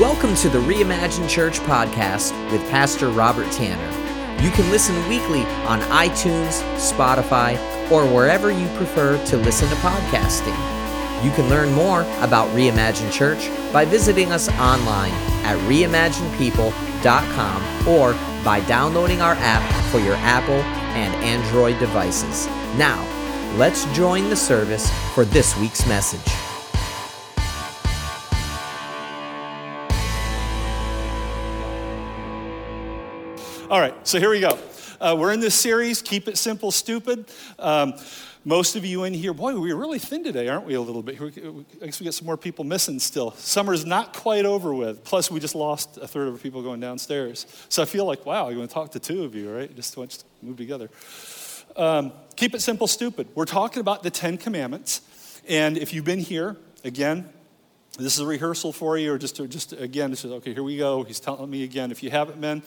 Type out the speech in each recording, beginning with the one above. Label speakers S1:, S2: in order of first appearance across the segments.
S1: Welcome to the Reimagine Church podcast with Pastor Robert Tanner. You can listen weekly on iTunes, Spotify, or wherever you prefer to listen to podcasting. You can learn more about Reimagine Church by visiting us online at reimaginepeople.com or by downloading our app for your Apple and Android devices. Now, let's join the service for this week's message.
S2: All right, so here we go. Uh, we're in this series, Keep It Simple, Stupid. Um, most of you in here, boy, we're really thin today, aren't we, a little bit? I guess we got some more people missing still. Summer's not quite over with. Plus, we just lost a third of our people going downstairs. So I feel like, wow, I'm going to talk to two of you, right? Just to move together. Um, keep it simple, stupid. We're talking about the Ten Commandments. And if you've been here, again, this is a rehearsal for you, or just, to, just again, this is okay, here we go. He's telling me again. If you haven't been,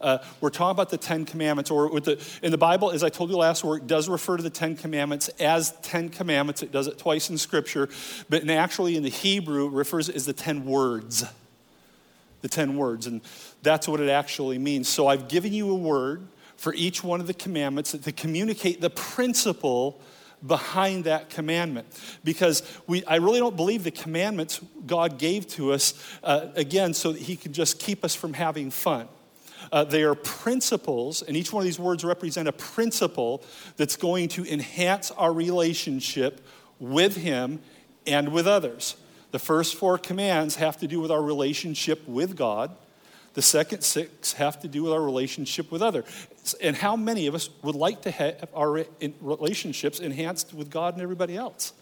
S2: uh, we're talking about the Ten Commandments, or with the, in the Bible, as I told you last week, does refer to the Ten Commandments as Ten Commandments. It does it twice in Scripture, but in actually in the Hebrew, it refers as the Ten Words. The Ten Words, and that's what it actually means. So I've given you a word for each one of the commandments that to communicate the principle behind that commandment because we, I really don't believe the commandments God gave to us, uh, again, so that He could just keep us from having fun. Uh, they are principles, and each one of these words represent a principle that's going to enhance our relationship with Him and with others. The first four commands have to do with our relationship with God. The second six have to do with our relationship with others. And how many of us would like to have our relationships enhanced with God and everybody else?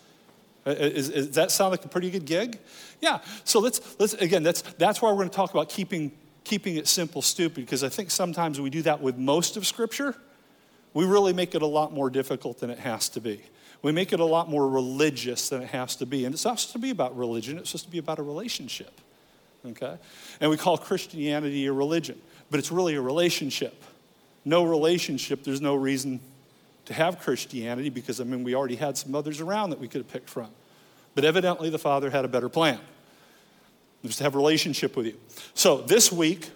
S2: Uh, is, is, does that sound like a pretty good gig? Yeah. So let's, let's again, that's, that's why we're going to talk about keeping, keeping it simple, stupid, because I think sometimes we do that with most of Scripture. We really make it a lot more difficult than it has to be. We make it a lot more religious than it has to be. And it's not supposed to be about religion, it's supposed to be about a relationship okay? And we call Christianity a religion, but it's really a relationship. No relationship, there's no reason to have Christianity because, I mean, we already had some others around that we could have picked from. But evidently, the Father had a better plan. Just to have relationship with you. So this week,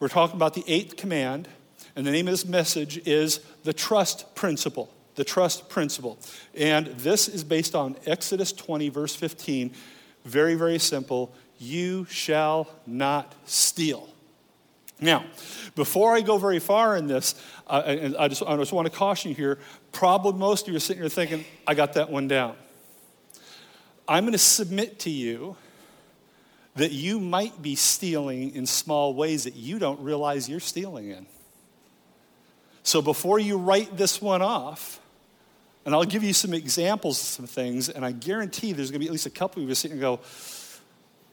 S2: we're talking about the eighth command, and the name of this message is the trust principle. The trust principle. And this is based on Exodus 20, verse 15. Very, very simple. You shall not steal. Now, before I go very far in this, and I just, I just want to caution you here. Probably most of you are sitting here thinking, I got that one down. I'm going to submit to you that you might be stealing in small ways that you don't realize you're stealing in. So before you write this one off, and I'll give you some examples of some things, and I guarantee there's going to be at least a couple of you sitting and go,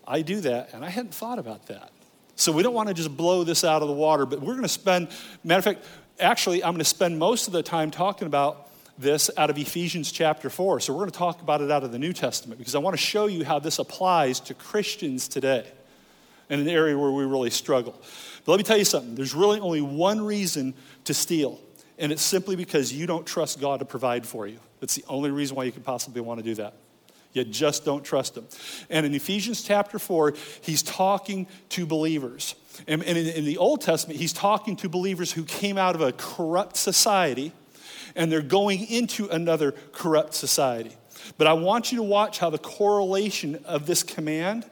S2: I do that, and I hadn't thought about that. So we don't want to just blow this out of the water, but we're going to spend, matter of fact, actually, I'm going to spend most of the time talking about this out of Ephesians chapter 4. So we're going to talk about it out of the New Testament because I want to show you how this applies to Christians today in an area where we really struggle. But let me tell you something there's really only one reason to steal, and it's simply because you don't trust God to provide for you. That's the only reason why you could possibly want to do that. You just don't trust him. And in Ephesians chapter 4, he's talking to believers. And, in, in the Old Testament, he's talking to believers who came out of a corrupt society and they're going into another corrupt society. But I want you to watch how the correlation of this command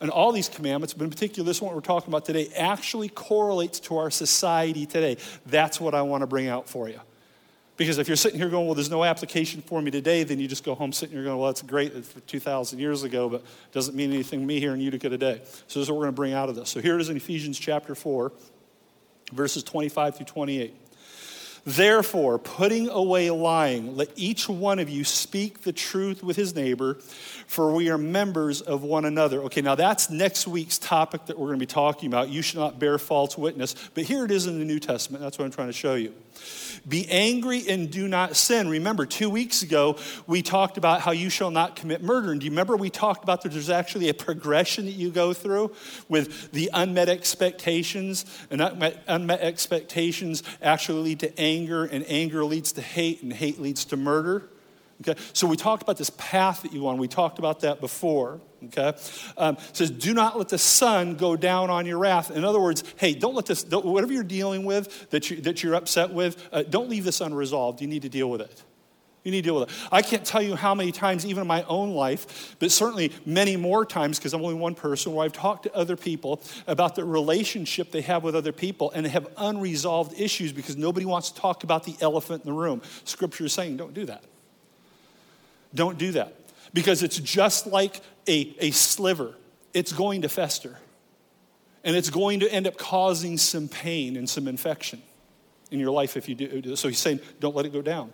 S2: and all these commandments, but in particular this one we're talking about today, actually correlates to our society today. That's what I want to bring out for you. Because if you're sitting here going, well, there's no application for me today, then you just go home sitting here going, well, that's great for 2,000 years ago, but it doesn't mean anything to me here in Utica today. So this is what we're going to bring out of this. So here it is in Ephesians chapter 4, verses 25 through 28. Therefore, putting away lying, let each one of you speak the truth with his neighbor, for we are members of one another. Okay, now that's next week's topic that we're going to be talking about. You should not bear false witness. But here it is in the New Testament. That's what I'm trying to show you. Be angry and do not sin. Remember, two weeks ago, we talked about how you shall not commit murder. And do you remember we talked about that there's actually a progression that you go through with the unmet expectations? And unmet, unmet expectations actually lead to anger, and anger leads to hate, and hate leads to murder. Okay, so we talked about this path that you on. We talked about that before. Okay, um, says, "Do not let the sun go down on your wrath." In other words, hey, don't let this. Don't, whatever you're dealing with that you that you're upset with, uh, don't leave this unresolved. You need to deal with it. You need to deal with it. I can't tell you how many times, even in my own life, but certainly many more times, because I'm only one person, where I've talked to other people about the relationship they have with other people and they have unresolved issues because nobody wants to talk about the elephant in the room. Scripture is saying, don't do that. Don't do that. Because it's just like a, a sliver, it's going to fester. And it's going to end up causing some pain and some infection in your life if you do. So he's saying, don't let it go down.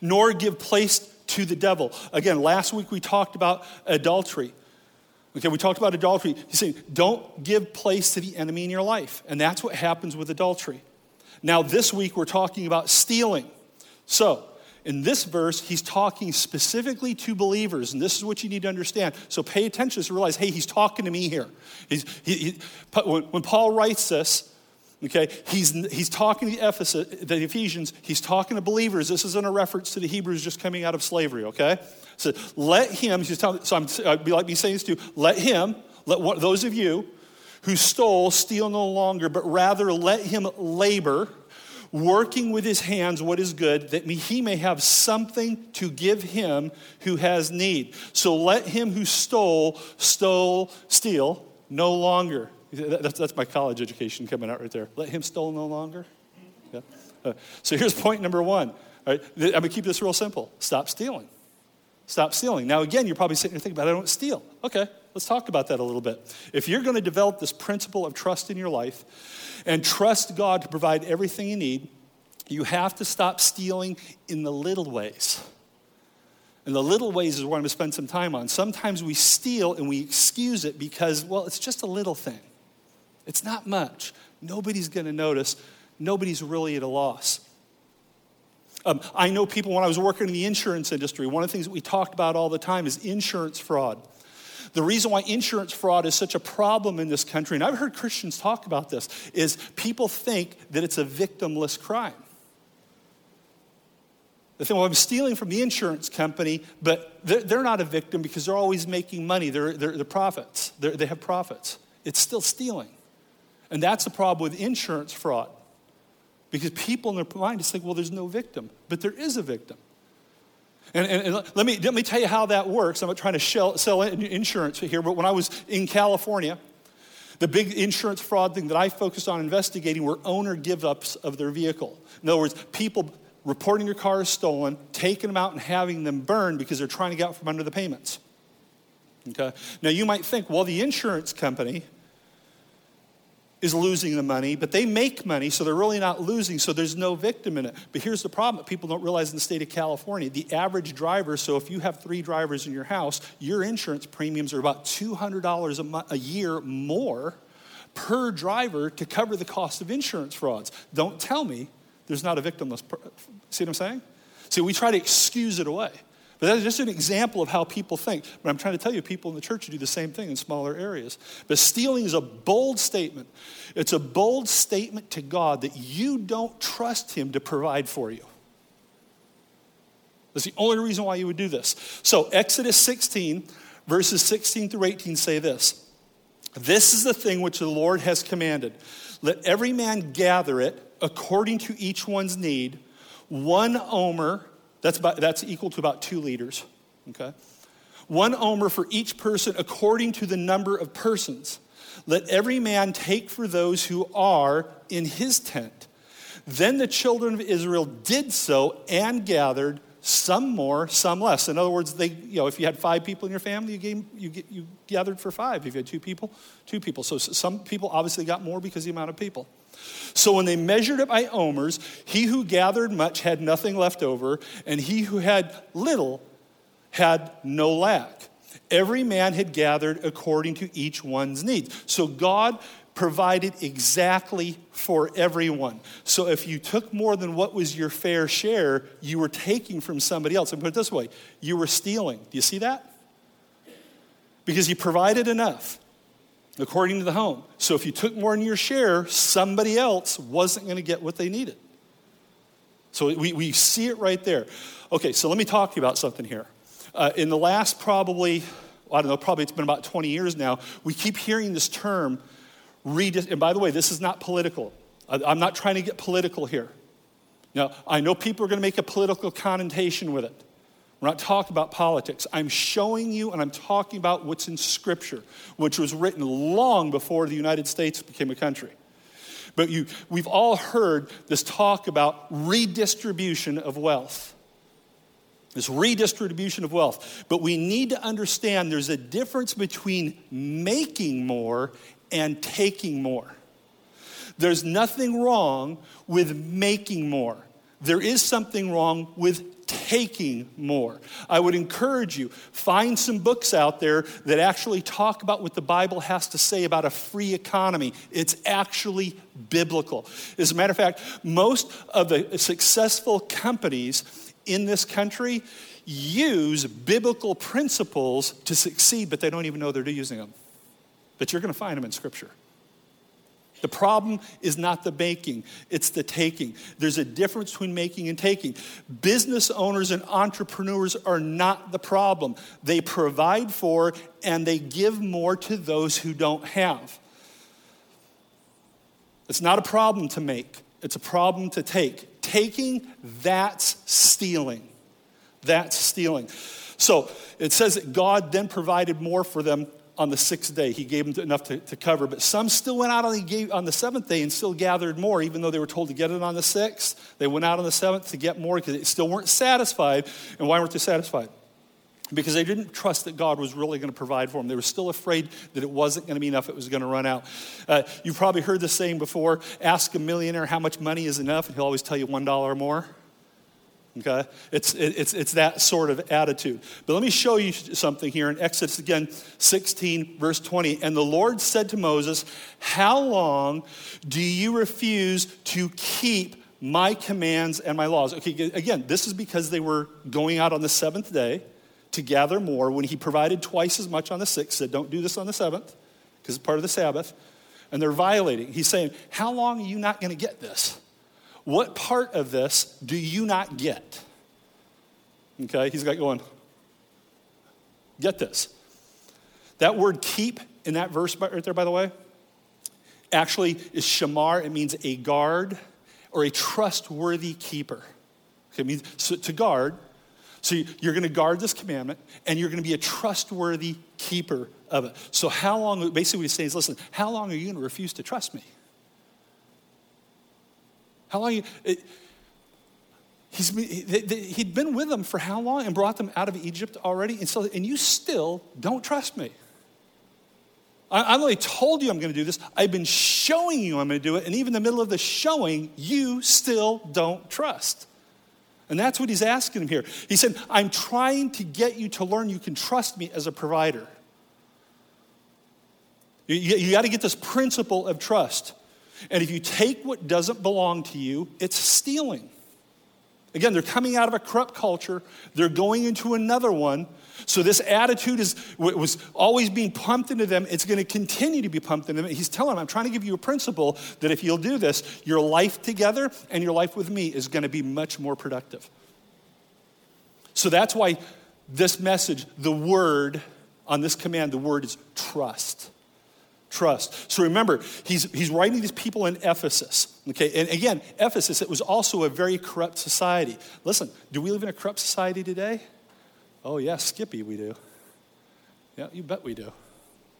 S2: Nor give place to the devil. Again, last week we talked about adultery. Okay, we talked about adultery. He's saying, don't give place to the enemy in your life. And that's what happens with adultery. Now, this week we're talking about stealing. So, in this verse, he's talking specifically to believers, and this is what you need to understand. So pay attention to realize, hey, he's talking to me here. He's, he, he, when Paul writes this, okay, he's, he's talking to the, Ephesus, the Ephesians, he's talking to believers. This isn't a reference to the Hebrews just coming out of slavery, okay? So let him, he's telling, so I'm, I'd be like me saying this to let him, let one, those of you who stole steal no longer, but rather let him labor working with his hands what is good, that he may have something to give him who has need. So let him who stole, stole, steal no longer. That's, my college education coming out right there. Let him stole no longer. Yeah. Uh, so here's point number one. All right, I'm gonna keep this real simple. Stop stealing. Stop stealing. Now, again, you're probably sitting there thinking, but I don't steal. Okay, let's talk about that a little bit. If you're going to develop this principle of trust in your life, and trust God to provide everything you need, you have to stop stealing in the little ways. And the little ways is what I'm going to spend some time on. Sometimes we steal and we excuse it because, well, it's just a little thing. It's not much. Nobody's going to notice. Nobody's really at a loss. Um, I know people when I was working in the insurance industry, one of the things that we talked about all the time is insurance fraud. The reason why insurance fraud is such a problem in this country, and I've heard Christians talk about this, is people think that it's a victimless crime. They think, well, I'm stealing from the insurance company, but they're, not a victim because they're always making money. They're, they're, they're profits, they're, they have profits. It's still stealing. And that's the problem with insurance fraud. Because people in their mind just think, well, there's no victim. But there is a victim. And, and, and, let, me, let me tell you how that works. I'm not trying to shell, sell insurance here, but when I was in California, the big insurance fraud thing that I focused on investigating were owner give ups of their vehicle. In other words, people reporting car is stolen, taking them out and having them burned because they're trying to get out from under the payments. Okay? Now you might think, well, the insurance company is losing the money, but they make money, so they're really not losing, so there's no victim in it. But here's the problem that people don't realize in the state of California the average driver, so if you have three drivers in your house, your insurance premiums are about $200 a, mo- a year more per driver to cover the cost of insurance frauds. Don't tell me there's not a victimless. Per- See what I'm saying? See, we try to excuse it away. But that's just an example of how people think. But I'm trying to tell you, people in the church do the same thing in smaller areas. But stealing is a bold statement. It's a bold statement to God that you don't trust Him to provide for you. That's the only reason why you would do this. So, Exodus 16, verses 16 through 18 say this This is the thing which the Lord has commanded. Let every man gather it according to each one's need, one omer that's, about, that's equal to about two liters, okay? One omer for each person according to the number of persons. Let every man take for those who are in his tent. Then the children of Israel did so and gathered some more, some less. In other words, they, you know, if you had five people in your family, you, gave, you, you gathered for five. If you had two people, two people. So some people obviously got more because of the amount of people. So when they measured it by omers, he who gathered much had nothing left over, and he who had little had no lack. Every man had gathered according to each one's needs. So God provided exactly for everyone. So if you took more than what was your fair share, you were taking from somebody else. And put it this way you were stealing. Do you see that? Because he provided enough according to the home. So if you took more than your share, somebody else wasn't going to get what they needed. So we, we see it right there. Okay, so let me talk to you about something here. Uh, in the last probably, I don't know, probably it's been about 20 years now, we keep hearing this term, and by the way, this is not political. I'm not trying to get political here. Now, I know people are going to make a political connotation with it. We're not talking about politics. I'm showing you and I'm talking about what's in Scripture, which was written long before the United States became a country. But you, we've all heard this talk about redistribution of wealth. This redistribution of wealth. But we need to understand there's a difference between making more and taking more. There's nothing wrong with making more. There is something wrong with taking more. I would encourage you, find some books out there that actually talk about what the Bible has to say about a free economy. It's actually biblical. As a matter of fact, most of the successful companies in this country use biblical principles to succeed, but they don't even know they're using them. But you're going to find them in Scripture. The problem is not the making, it's the taking. There's a difference between making and taking. Business owners and entrepreneurs are not the problem. They provide for and they give more to those who don't have. It's not a problem to make, it's a problem to take. Taking, that's stealing. That's stealing. So it says that God then provided more for them on the sixth day. He gave them enough to, to cover. But some still went out on the, on the seventh day and still gathered more, even though they were told to get it on the sixth. They went out on the seventh to get more because they still weren't satisfied. And why weren't they satisfied? Because they didn't trust that God was really going to provide for them. They were still afraid that it wasn't going to be enough, it was going to run out. Uh, you've probably heard the saying before ask a millionaire how much money is enough, and he'll always tell you $1 more. Okay? It's, it's, it's that sort of attitude. But let me show you something here in Exodus again, 16, verse 20. And the Lord said to Moses, How long do you refuse to keep my commands and my laws? Okay, again, this is because they were going out on the seventh day to gather more when he provided twice as much on the sixth, said, Don't do this on the seventh because it's part of the Sabbath. And they're violating. He's saying, How long are you not going to get this? What part of this do you not get? Okay, he's got going, get this. That word keep in that verse right there, by the way, actually is shamar. It means a guard or a trustworthy keeper. Okay, it means so to guard. So you're going to guard this commandment and you're going to be a trustworthy keeper of it. So, how long, basically, what he's saying is listen, how long are you going to refuse to trust me? How long? You, he's, he'd been with them for how long and brought them out of Egypt already? And, so, and you still don't trust me. I've only told you I'm going to do this. I've been showing you I'm going to do it. And even in the middle of the showing, you still don't trust. And that's what he's asking him here. He said, I'm trying to get you to learn you can trust me as a provider. You, you got to get this principle of trust. And if you take what doesn't belong to you, it's stealing. Again, they're coming out of a corrupt culture, they're going into another one. So this attitude is was always being pumped into them. It's going to continue to be pumped into them. He's telling them, I'm trying to give you a principle that if you'll do this, your life together and your life with me is going to be much more productive. So that's why this message, the word on this command, the word is trust trust. So remember, he's, he's writing these people in Ephesus. Okay, and again, Ephesus, it was also a very corrupt society. Listen, do we live in a corrupt society today? Oh, yeah, Skippy, we do. Yeah, you bet we do.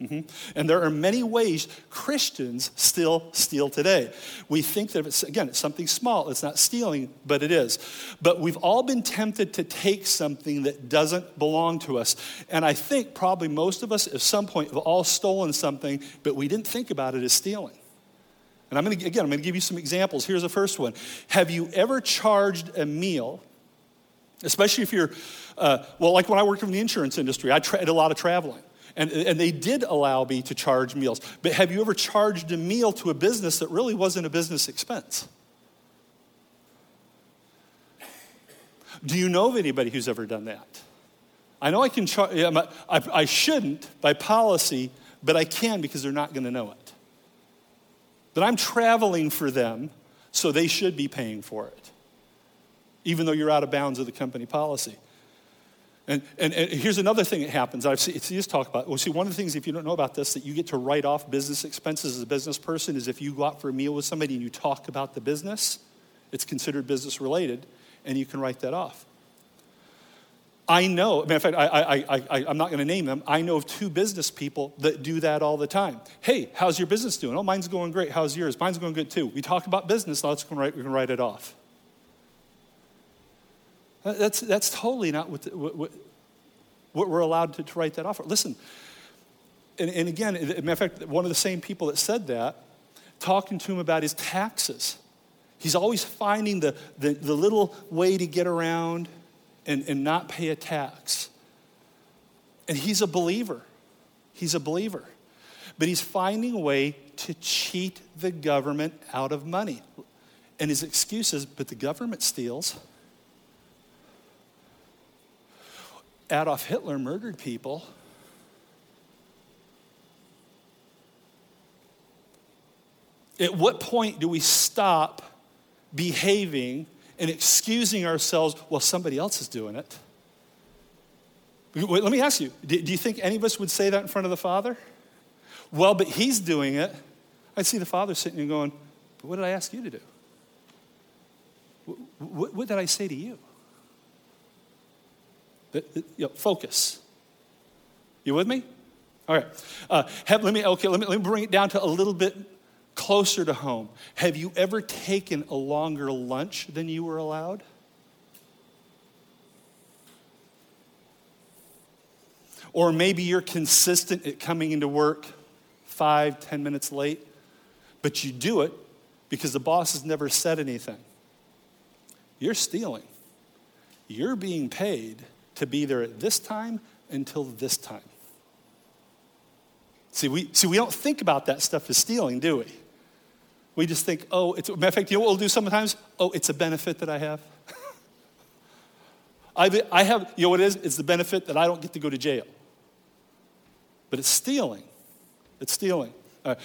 S2: Mm-hmm. And there are many ways Christians still steal today. We think that it's, again, it's something small. It's not stealing, but it is. But we've all been tempted to take something that doesn't belong to us. And I think probably most of us at some point have all stolen something, but we didn't think about it as stealing. And I'm going to, again, I'm going to give you some examples. Here's the first one. Have you ever charged a meal, especially if you're, uh, well, like when I worked in the insurance industry, I tra- did a lot of traveling. And, and they did allow me to charge meals. But have you ever charged a meal to a business that really wasn't a business expense? Do you know of anybody who's ever done that? I know I can charge, I, I shouldn't by policy, but I can because they're not going to know it. But I'm traveling for them, so they should be paying for it. even though you're out of bounds of the company policy. And, and, and, here's another thing that happens. I've seen, see talk about. Well, see, one of the things, if you don't know about this, that you get to write off business expenses as a business person is if you go out for a meal with somebody and you talk about the business, it's considered business related, and you can write that off. I know, matter of fact, I, I, I, I, am not going to name them. I know of two business people that do that all the time. Hey, how's your business doing? Oh, mine's going great. How's yours? Mine's going good too. We talk about business, let's write, we can write it off. That's, that's totally not what, the, what, what, what, we're allowed to, to write that off. Listen, and, and again, as matter of fact, one of the same people that said that, talking to him about his taxes. He's always finding the, the, the little way to get around and, and not pay a tax. And he's a believer. He's a believer. But he's finding a way to cheat the government out of money. And his excuse is, but the government steals. Adolf Hitler murdered people. At what point do we stop behaving and excusing ourselves while somebody else is doing it. Wait, let me ask you do, you think any of us would say that in front of the Father? Well, but He's doing it. I'd see the Father sitting and going, what did I ask you to do? What, what did I say to you? You know, focus. You with me? All right. Uh, have, let me okay. Let me, let me bring it down to a little bit closer to home. Have you ever taken a longer lunch than you were allowed? Or maybe you're consistent at coming into work five, ten minutes late, but you do it because the boss has never said anything. You're stealing. You're being paid to be there at this time until this time. See, we, see, we don't think about that stuff as stealing, do we? We just think, oh, it's, matter of fact, you know what we'll do sometimes? Oh, it's a benefit that I have. I, I have, you know what it is? It's the benefit that I don't get to go to jail. But it's stealing. It's stealing. Uh,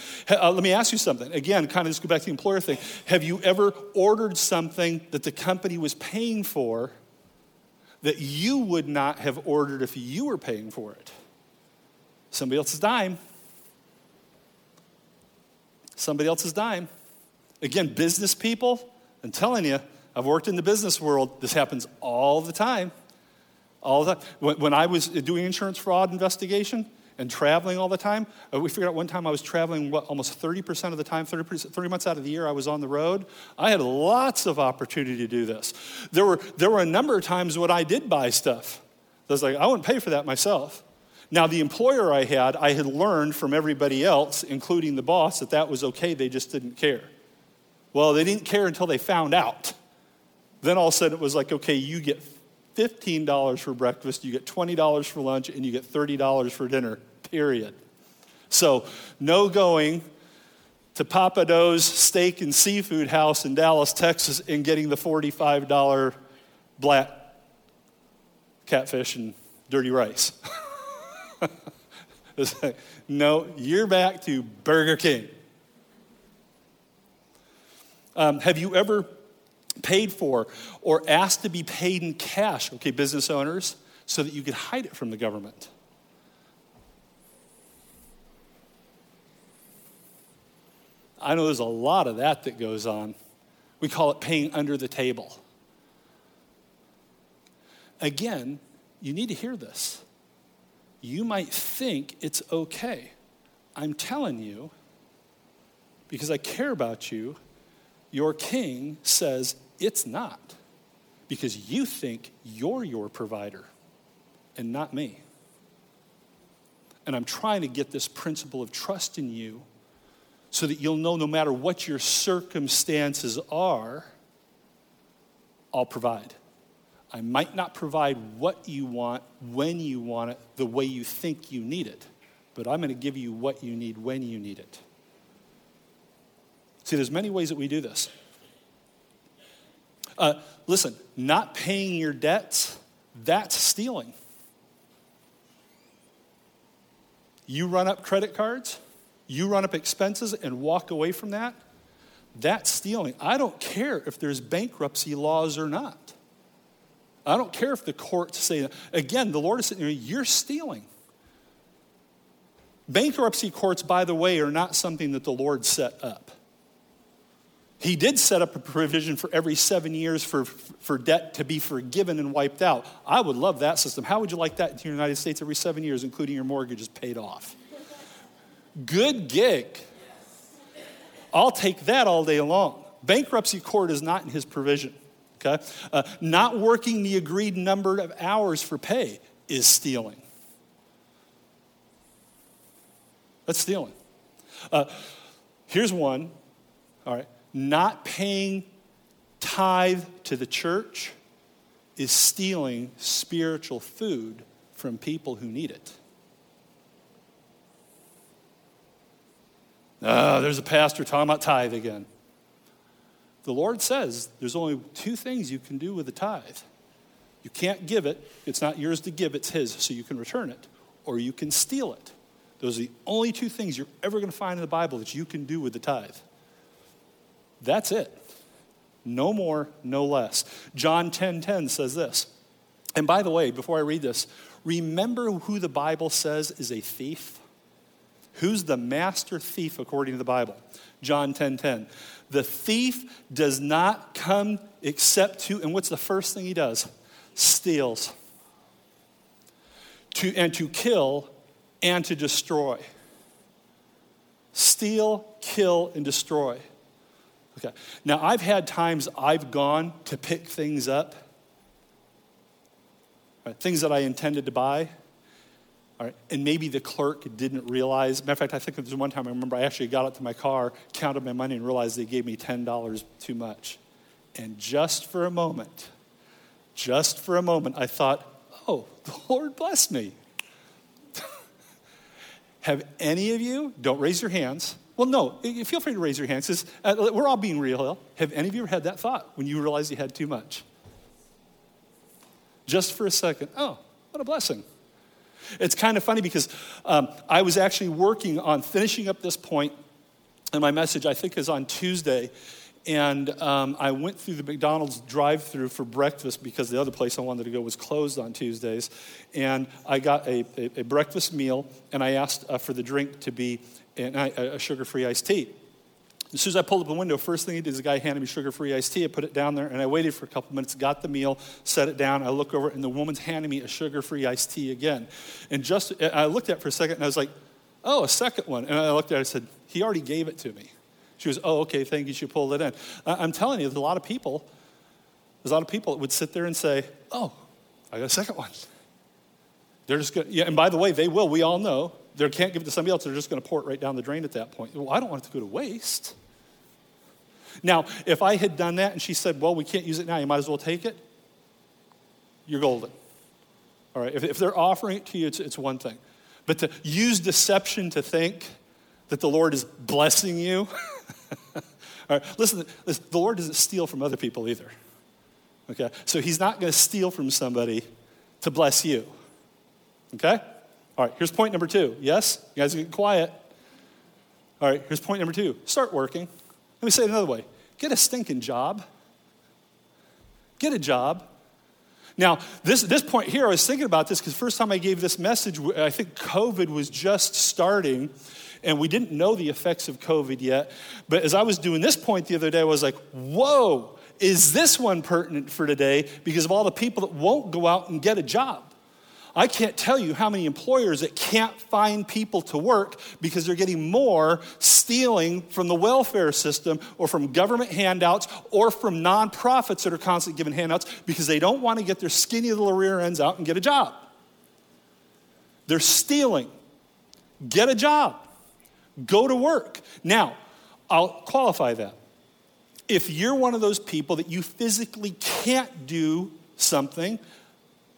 S2: let me ask you something. Again, kind of just go back to the employer thing. Have you ever ordered something that the company was paying for that you would not have ordered if you were paying for it? Somebody else's dime. Somebody else's dime. Again, business people, I'm telling you, I've worked in the business world. This happens all the time. All the time. When, when I was doing insurance fraud investigation and traveling all the time, uh, we figured out one time I was traveling what, almost 30% of the time, 30, 30 months out of the year I was on the road. I had lots of opportunity to do this. There were, there were a number of times when I did buy stuff. I was like, I wouldn't pay for that myself. Now, the employer I had, I had learned from everybody else, including the boss, that that was okay. They just didn't care. Well, they didn't care until they found out. Then all of a sudden it was like, okay, you get $15 for breakfast, you get $20 for lunch, and you get $30 for dinner, period. So, no going to Pappadeaux's Steak and Seafood House in Dallas, Texas, and getting the $45 black catfish and dirty rice. no, you're back to Burger King. Um, have you ever paid for or asked to be paid in cash, okay, business owners, so that you could hide it from the government? I know there's a lot of that that goes on. We call it paying under the table. Again, you need to hear this. You might think it's okay. I'm telling you, because I care about you, your king says it's not because you think you're your provider and not me. And I'm trying to get this principle of trust in you so that you'll know no matter what your circumstances are, I'll provide. I might not provide what you want, when you want it, the way you think you need it, but I'm going to give you what you need when you need it. See, there's many ways that we do this. Uh, listen, not paying your debts, that's stealing. You run up credit cards, you run up expenses and walk away from that, that's stealing. I don't care if there's bankruptcy laws or not. I don't care if the courts say that. Again, the Lord is saying, you're stealing. Bankruptcy courts, by the way, are not something that the Lord set up. He did set up a provision for every seven years for, for debt to be forgiven and wiped out. I would love that system. How would you like that in the United States every seven years, including your mortgage is paid off? Good gig. I'll take that all day long. Bankruptcy court is not in his provision. Okay? Uh, not working the agreed number of hours for pay is stealing. That's stealing. Uh, here's one. All right. Not paying tithe to the church is stealing spiritual food from people who need it. Oh, there's a pastor talking about tithe again. The Lord says there's only two things you can do with the tithe. You can't give it, it's not yours to give, it's His, so you can return it, or you can steal it. Those are the only two things you're ever going to find in the Bible that you can do with the tithe. That's it. No more, no less. John 10:10 10, 10 says this. And by the way, before I read this, remember who the Bible says is a thief? Who's the master thief according to the Bible? John 10:10. 10, 10. The thief does not come except to and what's the first thing he does? Steals. To and to kill and to destroy. Steal, kill and destroy. Okay. Now, I've had times I've gone to pick things up, right, things that I intended to buy, all right, and maybe the clerk didn't realize. Matter of fact, I think there was one time I remember I actually got up to my car, counted my money, and realized they gave me $10 too much. And just for a moment, just for a moment, I thought, oh, the Lord bless me. Have any of you, don't raise your hands, well, no, feel free to raise your hands. Uh, we're all being real. Have any of you ever had that thought when you realized you had too much? Just for a second. Oh, what a blessing. It's kind of funny because um, I was actually working on finishing up this point, and my message, I think, is on Tuesday. And um, I went through the McDonald's drive through for breakfast because the other place I wanted to go was closed on Tuesdays. And I got a, a, a breakfast meal, and I asked uh, for the drink to be and I, a sugar free iced tea. As soon as I pulled up the window, first thing he did is the guy handed me sugar free iced tea. I put it down there and I waited for a couple minutes, got the meal, set it down. I look over and the woman's handing me a sugar free iced tea again. And just, I looked at it for a second and I was like, oh, a second one. And I looked at it and I said, he already gave it to me. She was, oh, okay, thank you. She pulled it in. I'm telling you, there's a lot of people, there's a lot of people that would sit there and say, oh, I got a second one. They're just going to, yeah, and by the way, they will. We all know they can't give it to somebody else. They're just going to pour it right down the drain at that point. Well, I don't want it to go to waste. Now, if I had done that and she said, well, we can't use it now, you might as well take it, you're golden. All right, if, if they're offering it to you, it's, it's one thing. But to use deception to think that the Lord is blessing you, all right, listen, listen, the Lord doesn't steal from other people either. Okay, so he's not going to steal from somebody to bless you. Okay? All right, here's point number two. Yes? You guys get quiet. All right, here's point number two. Start working. Let me say it another way get a stinking job. Get a job. Now, this, this point here, I was thinking about this because the first time I gave this message, I think COVID was just starting and we didn't know the effects of COVID yet. But as I was doing this point the other day, I was like, whoa, is this one pertinent for today because of all the people that won't go out and get a job? I can't tell you how many employers that can't find people to work because they're getting more stealing from the welfare system or from government handouts or from nonprofits that are constantly giving handouts because they don't want to get their skinny little rear ends out and get a job. They're stealing. Get a job. Go to work. Now, I'll qualify that. If you're one of those people that you physically can't do something,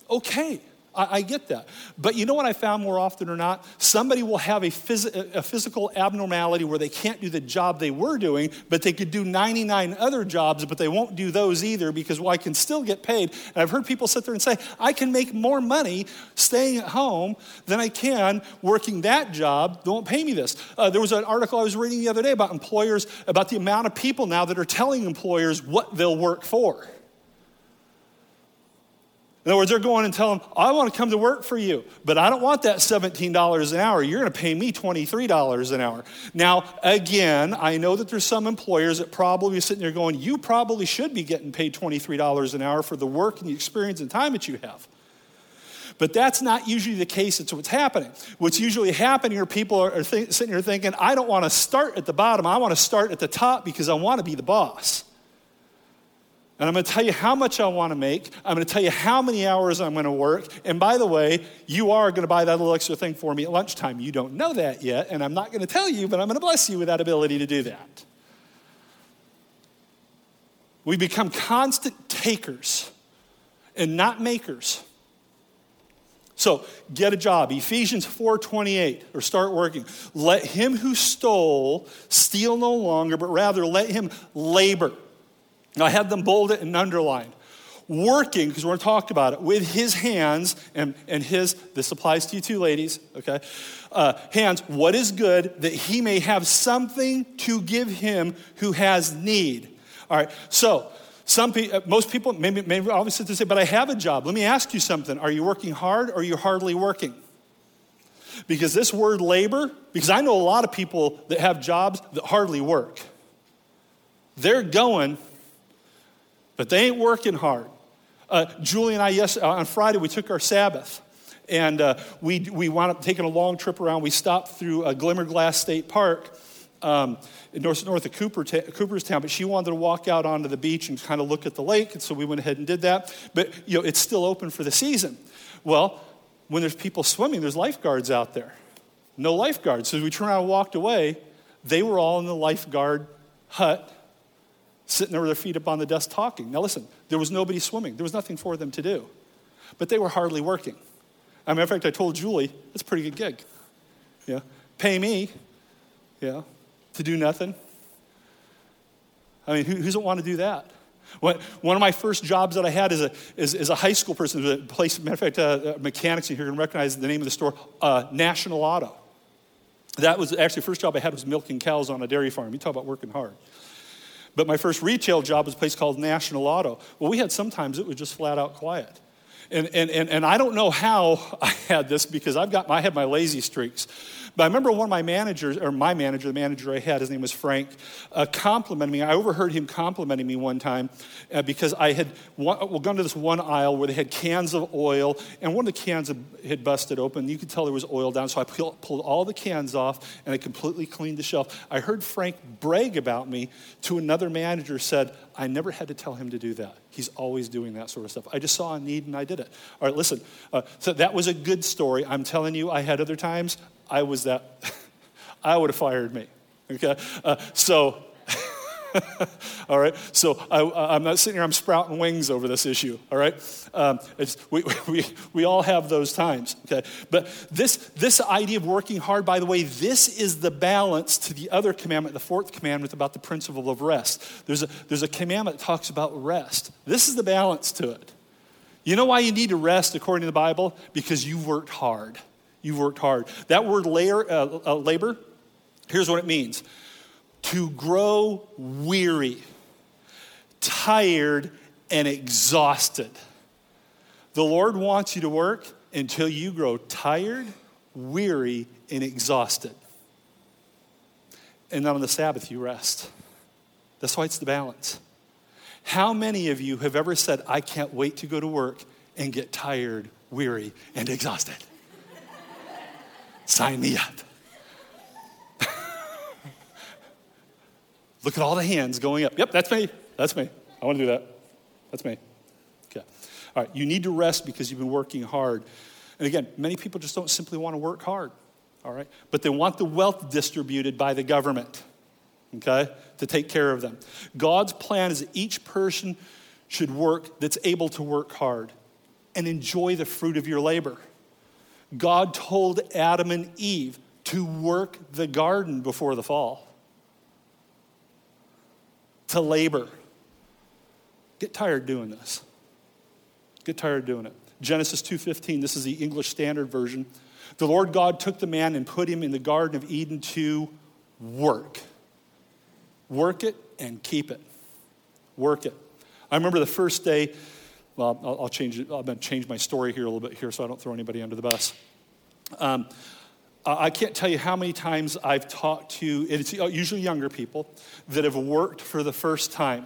S2: okay. I, I, get that. But you know what I found more often or not? Somebody will have a, phys- a physical abnormality where they can't do the job they were doing, but they could do 99 other jobs, but they won't do those either because, well, I can still get paid. And I've heard people sit there and say, I can make more money staying at home than I can working that job. They won't pay me this. Uh, there was an article I was reading the other day about employers, about the amount of people now that are telling employers what they'll work for. In other words, they're going and telling them, I want to come to work for you, but I don't want that $17 an hour. You're going to pay me $23 an hour. Now, again, I know that there's some employers that probably are sitting there going, You probably should be getting paid $23 an hour for the work and the experience and time that you have. But that's not usually the case. It's what's happening. What's usually happening are people are, th- sitting here thinking, I don't want to start at the bottom. I want to start at the top because I want to be the boss. And I'm going to tell you how much I want to make. I'm going to tell you how many hours I'm going to work. And by the way, you are going to buy that little extra thing for me at lunchtime. You don't know that yet, and I'm not going to tell you, but I'm going to bless you with that ability to do that. We become constant takers and not makers. So get a job. Ephesians 4:28, or start working. Let him who stole steal no longer, but rather let him labor I had them bolded and underlined. Working, because we're going to talk about it, with his hands and, and his, this applies to you too, ladies, okay? Uh, hands, what is good, that he may have something to give him who has need. All right, so some people, uh, most people, maybe, maybe obviously to say, but I have a job. Let me ask you something. Are you working hard or are you hardly working? Because this word labor, because I know a lot of people that have jobs that hardly work. They're going, but they ain't working hard. Uh, Julie and I, yes, uh, on Friday, we took our Sabbath. And uh, we, we wound up taking a long trip around. We stopped through uh, Glimmerglass State Park um, north, north of Cooper Cooperstown, but she wanted to walk out onto the beach and kind of look at the lake, and so we went ahead and did that. But you know, it's still open for the season. Well, when there's people swimming, there's lifeguards out there. No lifeguards. So we turned around and walked away. They were all in the lifeguard hut sitting there with their feet up on the desk talking. Now, listen, there was nobody swimming, there was nothing for them to do. But they were hardly working. A matter of fact, I told Julie, it's a pretty good gig. Yeah. Pay me, yeah, to do nothing. I mean, who, who doesn't want to do that? One of my first jobs that I had as a, as, as a high school person, a place, matter of fact, uh, uh mechanics, and you're going to recognize the name of the store, uh, National Auto. That was actually the first job I had was milking cows on a dairy farm. You talk about working hard. But my first retail job was a place called National Auto. Well, we had sometimes it was just flat out quiet. And, and, and, and I don't know how I had this because I've got, I had my lazy streaks. But I remember one of my managers, or my manager, the manager I had, his name was Frank, uh, complimenting me. I overheard him complimenting me one time uh, because I had one, well, gone to this one aisle where they had cans of oil, and one of the cans had busted open. You could tell there was oil down, so I pulled all the cans off and I completely cleaned the shelf. I heard Frank brag about me to another manager, said, I never had to tell him to do that. He's always doing that sort of stuff. I just saw a need and I did it. All right, listen. Uh, so that was a good story. I'm telling you, I had other times I was that, I would have fired me. Okay? Uh, so, all right? So I, am not sitting here, I'm sprouting wings over this issue, all right? Um, we, we, we all have those times, okay? But this, this idea of working hard, by the way, this is the balance to the other commandment, the fourth commandment about the principle of rest. There's a, there's a commandment that talks about rest. This is the balance to it. You know why you need to rest according to the Bible? Because you worked hard. You've worked hard. That word layer, uh, uh, labor, here's what it means to grow weary, tired, and exhausted. The Lord wants you to work until you grow tired, weary, and exhausted. And then on the Sabbath, you rest. That's why it's the balance. How many of you have ever said, I can't wait to go to work and get tired, weary, and exhausted? Sign me up. Look at all the hands going up. Yep, that's me. That's me. I want to do that. That's me. Okay. All right, you need to rest because you've been working hard. And again, many people just don't simply want to work hard. All right? But they want the wealth distributed by the government. Okay? To take care of them. God's plan is that each person should work that's able to work hard and enjoy the fruit of your labor. God told Adam and Eve to work the garden before the fall, to labor. Get tired doing this. Get tired doing it. Genesis 2:15, this is the English Standard Version. The Lord God took the man and put him in the garden of Eden to work. Work it and keep it. Work it. I remember the first day well, I'll, I'll change. I'm going to change my story here a little bit here so I don't throw anybody under the bus. Um, I can't tell you how many times I've talked to, it's usually younger people, that have worked for the first time.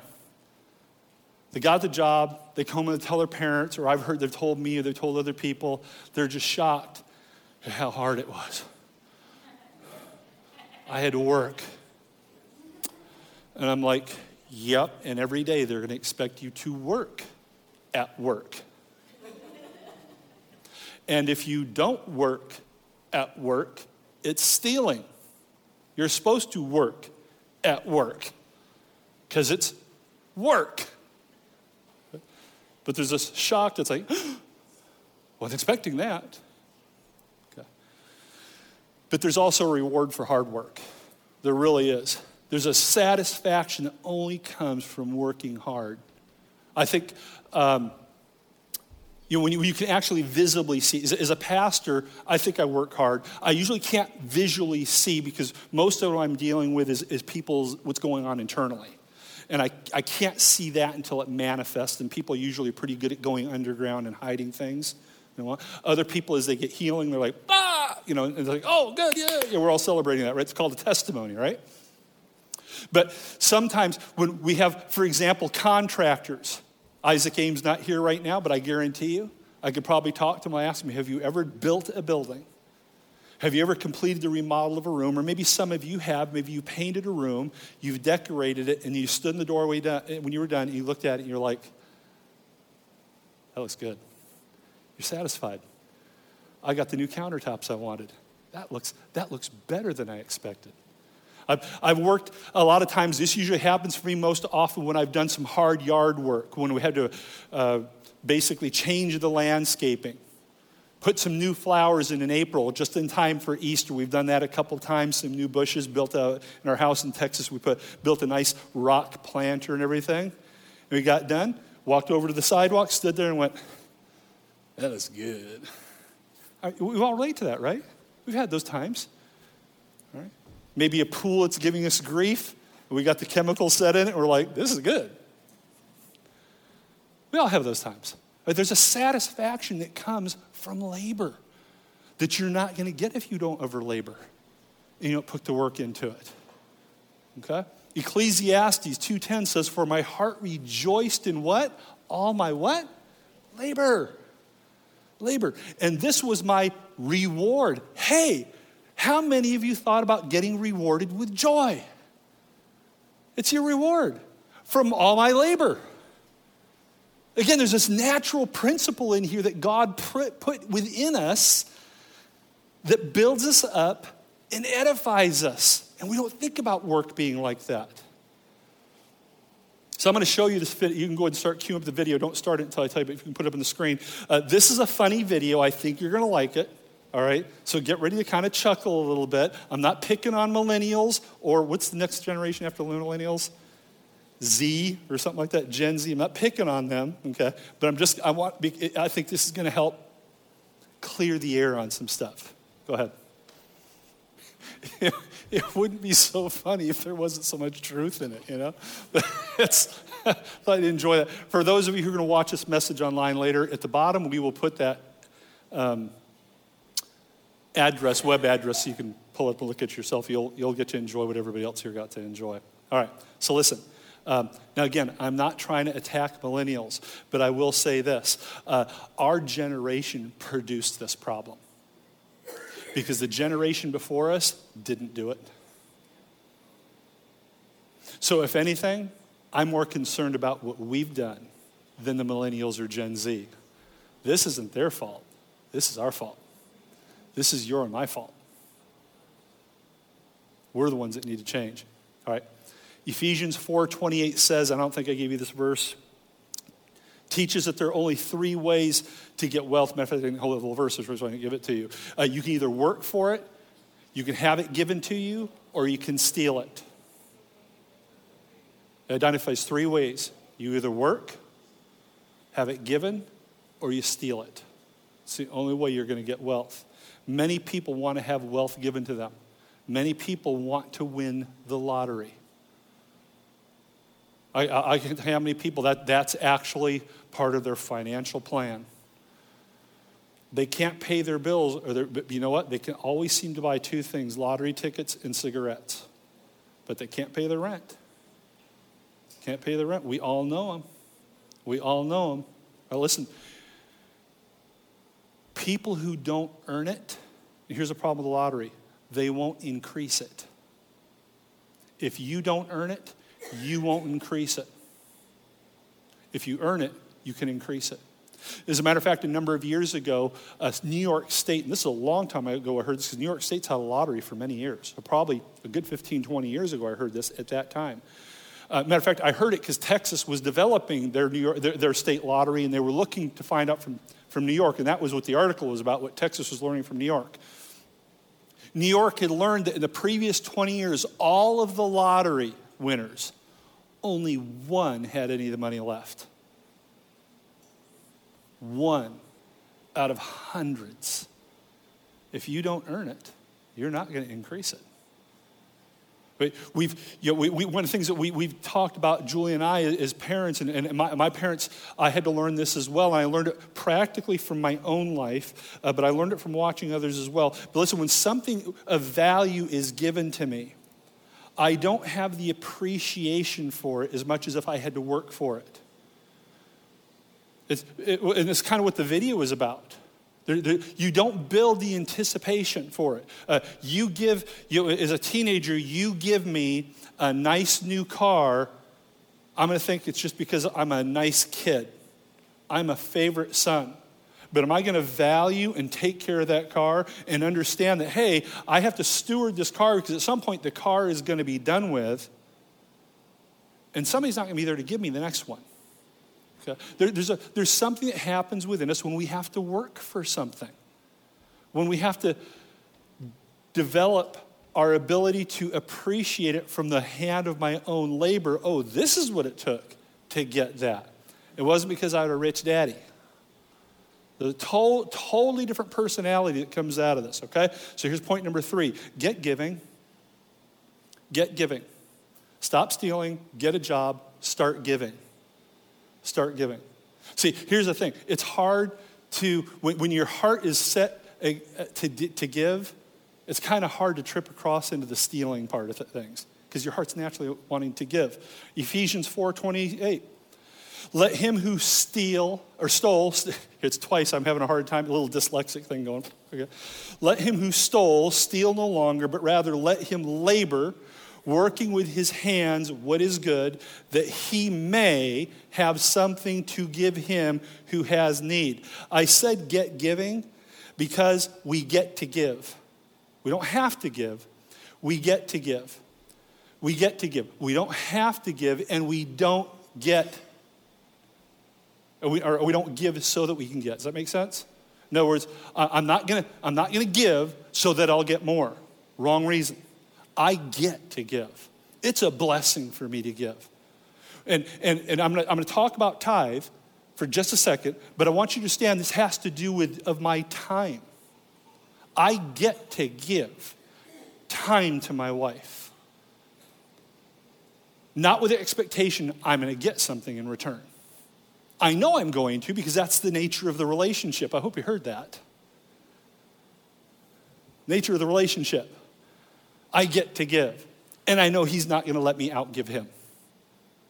S2: They got the job, they come and tell their parents, or I've heard they've told me, or they've told other people. They're just shocked at how hard it was. I had to work. And I'm like, yep, and every day they're going to expect you to work at work. and if you don't work at work, it's stealing. You're supposed to work at work because it's work. But there's this shock that's like, wasn't expecting that. Okay. But there's also a reward for hard work. There really is. There's a satisfaction that only comes from working hard. I think um, you know, when you, when you, can actually visibly see, as, as, a pastor, I think I work hard. I usually can't visually see because most of what I'm dealing with is, is people's, what's going on internally. And I, I can't see that until it manifests, and people are usually pretty good at going underground and hiding things. You know, other people, as they get healing, they're like, ah, you know, and they're like, oh, good, yeah, yeah. We're all celebrating that, right? It's called a testimony, right? But sometimes when we have, for example, contractors, Isaac Ames not here right now, but I guarantee you, I could probably talk to him. I ask him, Have you ever built a building? Have you ever completed the remodel of a room? Or maybe some of you have. Maybe you painted a room, you've decorated it, and you stood in the doorway when you were done, and you looked at it, and you're like, That looks good. You're satisfied. I got the new countertops I wanted. That looks, that looks better than I expected. I've, I've worked a lot of times, this usually happens for me most often when I've done some hard yard work, when we had to uh, basically change the landscaping. Put some new flowers in in April, just in time for Easter. We've done that a couple times. Some new bushes built out in our house in Texas. We put, built a nice rock planter and everything. And we got done, walked over to the sidewalk, stood there, and went, That is good. we all relate to that, right? We've had those times. Maybe a pool that's giving us grief. We got the chemical set in it. We're like, this is good. We all have those times. There's a satisfaction that comes from labor that you're not going to get if you don't over labor and you don't put the work into it. Okay? Ecclesiastes 2:10 says, "For my heart rejoiced in what? All my what? Labor. Labor. And this was my reward. Hey, how many of you thought about getting rewarded with joy? It's your reward from all my labor. Again, there's this natural principle in here that God put within us that builds us up and edifies us. And we don't think about work being like that. So I'm going to show you this video. You can go ahead and start queuing up the video. Don't start it until I tell you, but you can put it up on the screen. Uh, this is a funny video. I think you're going to like it. All right? So get ready to kind of chuckle a little bit. I'm not picking on millennials or what's the next generation after millennials? Z or something like that, Gen Z. I'm not picking on them, okay? But I'm just, I want, I think this is going to help clear the air on some stuff. Go ahead. It, wouldn't be so funny if there wasn't so much truth in it, you know? But it's, I'd enjoy that. For those of you who are going to watch this message online later, at the bottom, we will put that. Um, address, web address, so you can pull up and look at yourself. You'll, you'll get to enjoy what everybody else here got to enjoy. All right, so listen. Um, now, again, I'm not trying to attack millennials, but I will say this uh, our generation produced this problem because the generation before us didn't do it. So, if anything, I'm more concerned about what we've done than the millennials or Gen Z. This isn't their fault, this is our fault. This is your and my fault. We're the ones that need to change. All right. Ephesians 4:28 says, I don't think I gave you this verse, teaches that there are only three ways to get wealth. Matter of fact, I didn't hold verse, so I'm going to give it to you. Uh, you can either work for it, you can have it given to you, or you can steal it. It identifies three ways. You either work, have it given, or you steal it. It's the only way you're going to get wealth. Many people want to have wealth given to them. Many people want to win the lottery. I, I, I can tell how many people that that's actually part of their financial plan. They can't pay their bills, or their, you know what? They can always seem to buy two things lottery tickets and cigarettes. But they can't pay their rent. Can't pay the rent. We all know them. We all know them. Now, listen, people who don't earn it, here's a problem with the lottery they won't increase it. If you don't earn it, you won't increase it. If you earn it, you can increase it. As a matter of fact, a number of years ago, New York State, and this is a long time ago I heard this because New York State's had a lottery for many years. Probably a good 15, 20 years ago I heard this at that time. Uh, matter of fact, I heard it because Texas was developing their, New York, their, their, state lottery and they were looking to find out from, from New York, and that was what the article was about, what Texas was learning from New York. New York had learned that in the previous 20 years, all of the lottery winners, only one had any of the money left one out of hundreds. If you don't earn it, you're not going to increase it. We've, you know, we, we, one of the things that we, we've talked about, Julie and I, as parents, and, and my, my, parents, I had to learn this as well. I learned it practically from my own life, uh, but I learned it from watching others as well. But listen, when something of value is given to me, I don't have the appreciation for it as much as if I had to work for it. It's, it, and it's kind of what the video is about. You don't build the anticipation for it. Uh, you give, you, as a teenager, you give me a nice new car. I'm going to think it's just because I'm a nice kid. I'm a favorite son. But am I going to value and take care of that car and understand that, hey, I have to steward this car because at some point the car is going to be done with, and somebody's not going to be there to give me the next one. Uh, there, there's, a, there's something that happens within us when we have to work for something, when we have to develop our ability to appreciate it from the hand of my own labor. Oh, this is what it took to get that. It wasn't because I had a rich daddy. There's a to- totally different personality that comes out of this, okay? So here's point number three get giving. Get giving. Stop stealing, get a job, start giving start giving. See, here's the thing it's hard to, when, when your heart is set a, a, to, to give, it's kind of hard to trip across into the stealing part of things because your heart's naturally wanting to give. Ephesians 4:28. Let him who steal or stole, it's twice, I'm having a hard time, a little dyslexic thing going. Okay. Let him who stole steal no longer, but rather let him labor working with his hands what is good, that he may have something to give him who has need. I said get giving because we get to give. We don't have to give, we get to give. We get to give. We don't have to give, and we don't get, or we, or we don't give so that we can get. Does that make sense? In other words, I'm not gonna, I'm not gonna give so that I'll get more. Wrong reason. I get to give. It's a blessing for me to give. And, and, and I'm going to talk about tithe for just a second, but I want you to understand this has to do with of my time. I get to give time to my wife. Not with the expectation I'm going to get something in return. I know I'm going to because that's the nature of the relationship. I hope you heard that. Nature of the relationship. I get to give. And I know He's not going to let me outgive Him.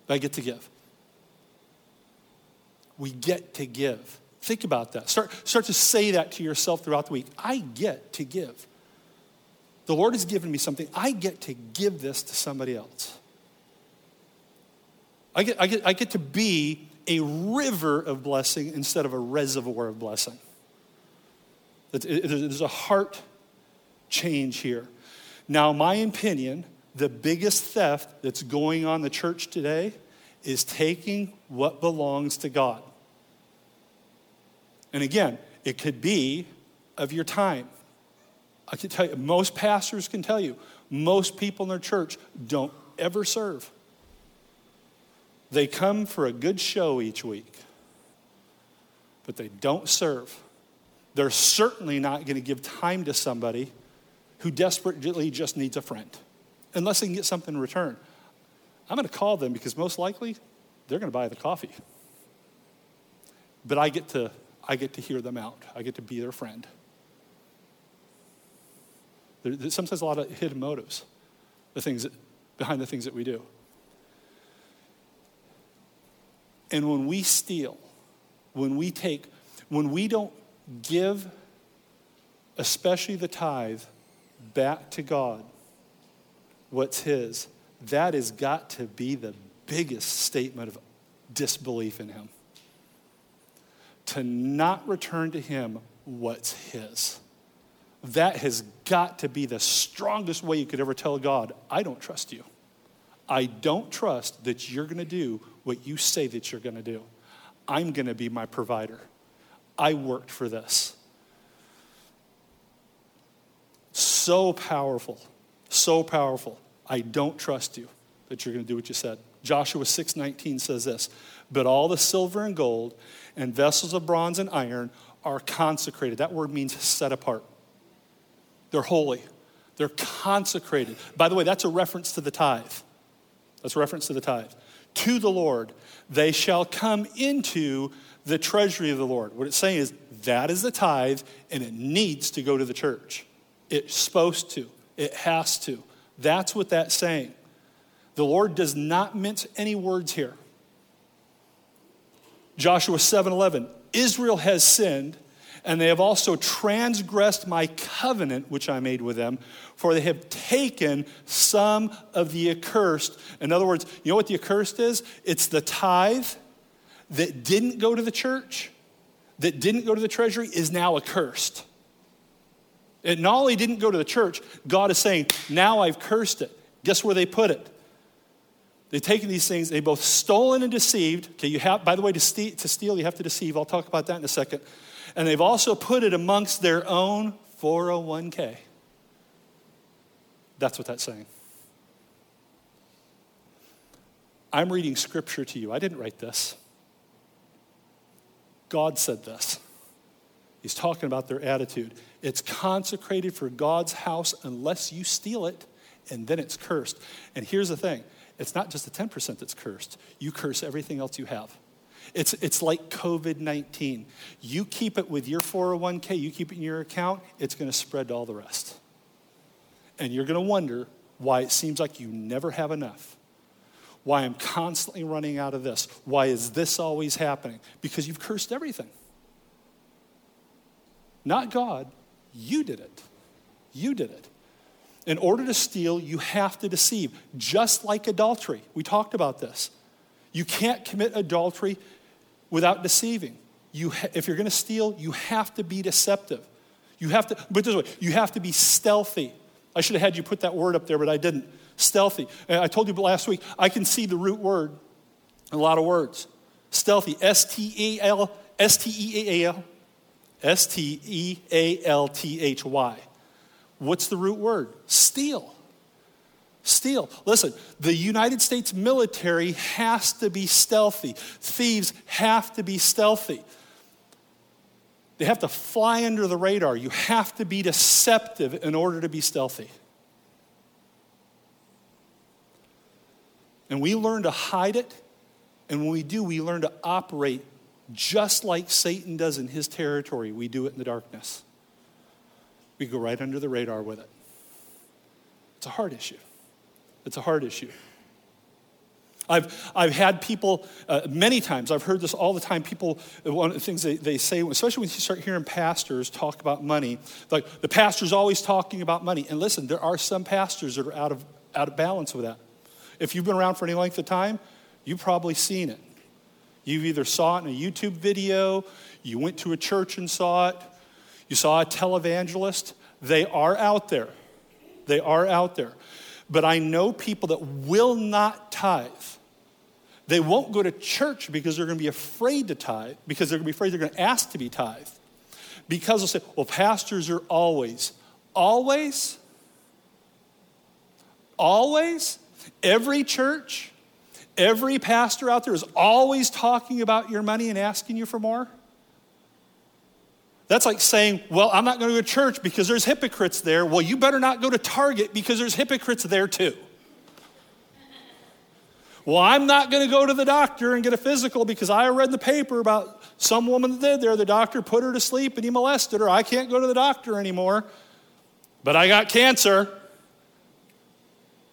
S2: But I get to give. We get to give. Think about that. Start, start to say that to yourself throughout the week. I get to give. The Lord has given me something. I get to give this to somebody else. I get, I get, I get to be a river of blessing instead of a reservoir of blessing. There's a heart change here. Now, my opinion, the biggest theft that's going on the church today is taking what belongs to God. And again, it could be of your time. I can tell you, most pastors can tell you, most people in their church don't ever serve. They come for a good show each week, but they don't serve. They're certainly not going to give time to somebody who desperately just needs a friend, unless they can get something in return. I'm going to call them because most likely they're going to buy the coffee. But I get to I get to hear them out. I get to be their friend. There, there's sometimes a lot of hidden motives, the things that, behind the things that we do. And when we steal, when we take, when we don't give, especially the tithe, back to God, what's His, that has got to be the biggest statement of disbelief in Him. To not return to Him what's His. That has got to be the strongest way you could ever tell God, I don't trust you. I don't trust that you're going to do what you say that you're going to do. I'm going to be my provider. I worked for this. So powerful, so powerful. I don't trust you that you're going to do what you said. Joshua 6:19 says this, "But all the silver and gold and vessels of bronze and iron are consecrated." That word means set apart. They're holy. They're consecrated. By the way, that's a reference to the tithe. That's a reference to the tithe. To the Lord, they shall come into the treasury of the Lord. What it's saying is that is the tithe, and it needs to go to the church. It's supposed to, it has to. That's what that's saying. The Lord does not mince any words here. Joshua 7:11 Israel has sinned and they have also transgressed my covenant which I made with them for they have taken some of the accursed. In other words, you know what the accursed is? It's the tithe that didn't go to the church, that didn't go to the treasury is now accursed. It not only didn't go to the church, God is saying, now I've cursed it. Guess where they put it? They've taken these things, they both stolen and deceived. Okay, you have, by the way, to steal, to steal, you have to deceive. I'll talk about that in a second. And they've also put it amongst their own 401k. That's what that's saying. I'm reading scripture to you. I didn't write this. God said this. He's talking about their attitude. It's consecrated for God's house unless you steal it, and then it's cursed. And here's the thing it's not just the 10% that's cursed, you curse everything else you have. It's, it's like COVID 19. You keep it with your 401k, you keep it in your account, it's going to spread to all the rest. And you're going to wonder why it seems like you never have enough. Why I'm constantly running out of this. Why is this always happening? Because you've cursed everything. Not God, you did it. You did it. In order to steal, you have to deceive, just like adultery. We talked about this. You can't commit adultery without deceiving. You ha- if you're going to steal, you have to be deceptive. You have to, but this way, you have to be stealthy. I should have had you put that word up there, but I didn't. Stealthy. I told you last week, I can see the root word in a lot of words. Stealthy, S T E L, S T E A L, S T E A L T H Y. What's the root word? Steal. Steal. Listen, the United States military has to be stealthy. Thieves have to be stealthy. They have to fly under the radar. You have to be deceptive in order to be stealthy. And we learn to hide it, and when we do, we learn to operate just like Satan does in his territory. We do it in the darkness. We go right under the radar with it. It's a hard issue. It's a hard issue. I've, I've had people, uh, many times, I've heard this all the time. People, one of the things they, they say, especially when you start hearing pastors talk about money, like the pastor's always talking about money. And listen, there are some pastors that are out of, out of balance with that. If you've been around for any length of time, you've probably seen it. You've either saw it in a YouTube video, you went to a church and saw it, you saw a televangelist. They are out there. They are out there. But I know people that will not tithe. They won't go to church because they're going to be afraid to tithe, because they're going to be afraid they're going to ask to be tithe. Because they'll say, well, pastors are always. Always? Always? Every church, every pastor out there is always talking about your money and asking you for more? That's like saying, well, I'm not going to go to church because there's hypocrites there. Well, you better not go to Target because there's hypocrites there too. Well, I'm not going to go to the doctor and get a physical because I read the paper about some woman that did there. The doctor put her to sleep and he molested her. I can't go to the doctor anymore, but I got cancer.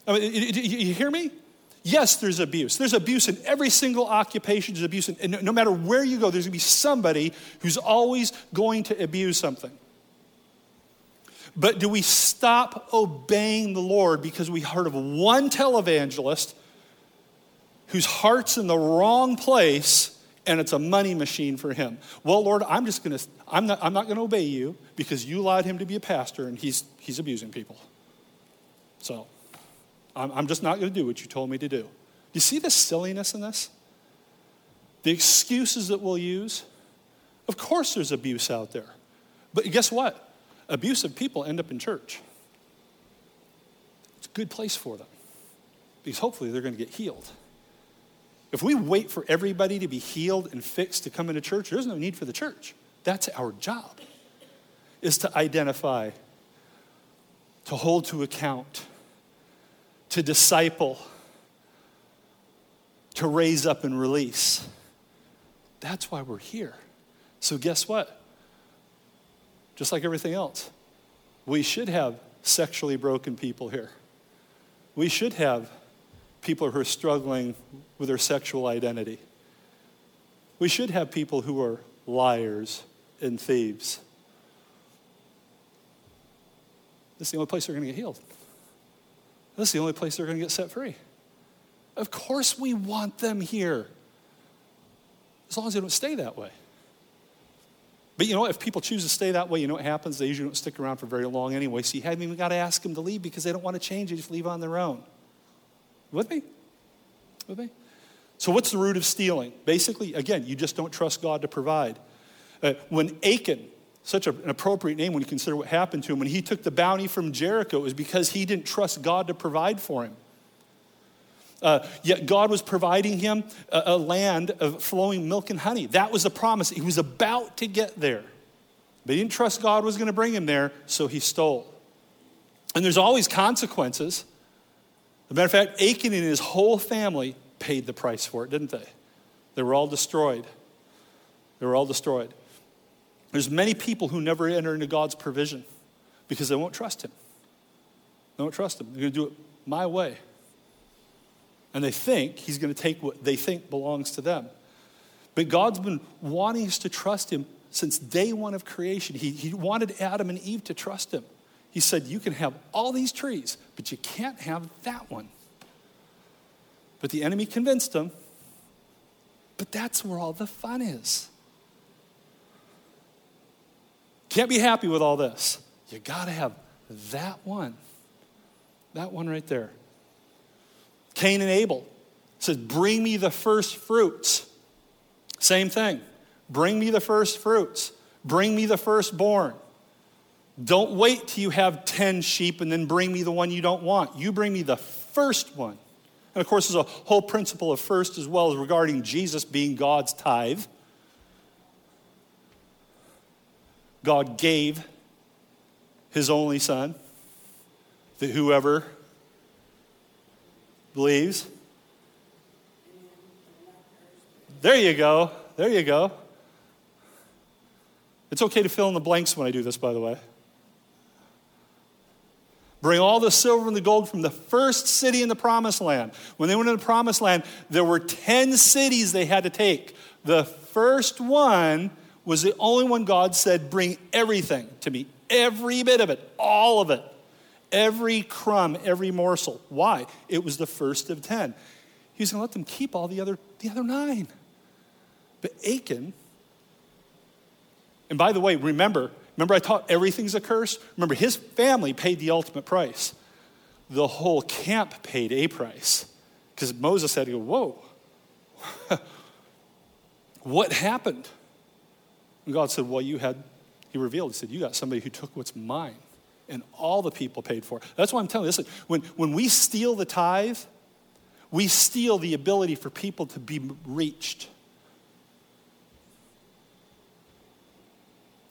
S2: I mean, you hear me? Yes, there's abuse. There's abuse in every single occupation. There's abuse, in, and no matter where you go, there's going to be somebody who's always going to abuse something. But do we stop obeying the Lord because we heard of one televangelist whose heart's in the wrong place and it's a money machine for him? Well, Lord, I'm just going to, I'm not, I'm not going to obey you because you allowed him to be a pastor and he's, he's abusing people. So I'm, just not going to do what you told me to do. Do you see the silliness in this? The excuses that we'll use? Of course, there's abuse out there. But guess what? abusive people end up in church. It's a good place for them because hopefully they're going to get healed. If we wait for everybody to be healed and fixed to come into church, there's no need for the church. That's our job, is to identify, to hold to account, to disciple, to raise up and release. That's why we're here. So, guess what? just like everything else. We should have sexually broken people here. We should have people who are struggling with their sexual identity. We should have people who are liars and thieves. This is the only place they're going to get healed. This is the only place they're going to get set free. Of course, we want them here, as long as they don't stay that way. But you know, if people choose to stay that way, you know what happens? They usually don't stick around for very long anyway. So you haven't even got to ask them to leave because they don't want to change. They just leave on their own. With me? With me? So, what's the root of stealing? Basically, again, you just don't trust God to provide. Uh, when Achan, such an appropriate name when you consider what happened to him, when he took the bounty from Jericho, it was because he didn't trust God to provide for him. Uh, yet God was providing him a, a, land of flowing milk and honey. That was the promise. He was about to get there. But he didn't trust God was going to bring him there, so he stole. And there's always consequences. As a matter of fact, Achan and his whole family paid the price for it, didn't they? They were all destroyed. They were all destroyed. There's many people who never enter into God's provision because they won't trust him. They won't trust him. They're going to do it my way. And they think he's going to take what they think belongs to them. But God's been wanting us to trust him since day one of creation. He, he wanted Adam and Eve to trust him. He said, You can have all these trees, but you can't have that one. But the enemy convinced them. But that's where all the fun is. Can't be happy with all this. You got to have that one. That one right there. Cain and Abel says, Bring me the first fruits. Same thing. Bring me the first fruits. Bring me the firstborn. Don't wait till you have 10 sheep and then bring me the one you don't want. You bring me the first one. And of course, there's a whole principle of first as well as regarding Jesus being God's tithe. God gave his only son that whoever believes. There you go. There you go. It's okay to fill in the blanks when I do this, by the way. Bring all the silver and the gold from the first city in the promised land. When they went into the promised land, there were 10 cities they had to take. The first one was the only one God said, Bring everything to me, every bit of it, all of it. Every crumb, every morsel. Why? It was the first of ten. He was going to let them keep all the other, the other nine. But Achan, and by the way, remember, remember I taught everything's a curse? Remember, his family paid the ultimate price. The whole camp paid a price. Because Moses had to go, whoa, what happened? And God said, well, you had, he revealed, he said, you got somebody who took what's mine and all the people paid for it. That's why I'm telling you, listen, when, when we steal the tithe, we steal the ability for people to be reached.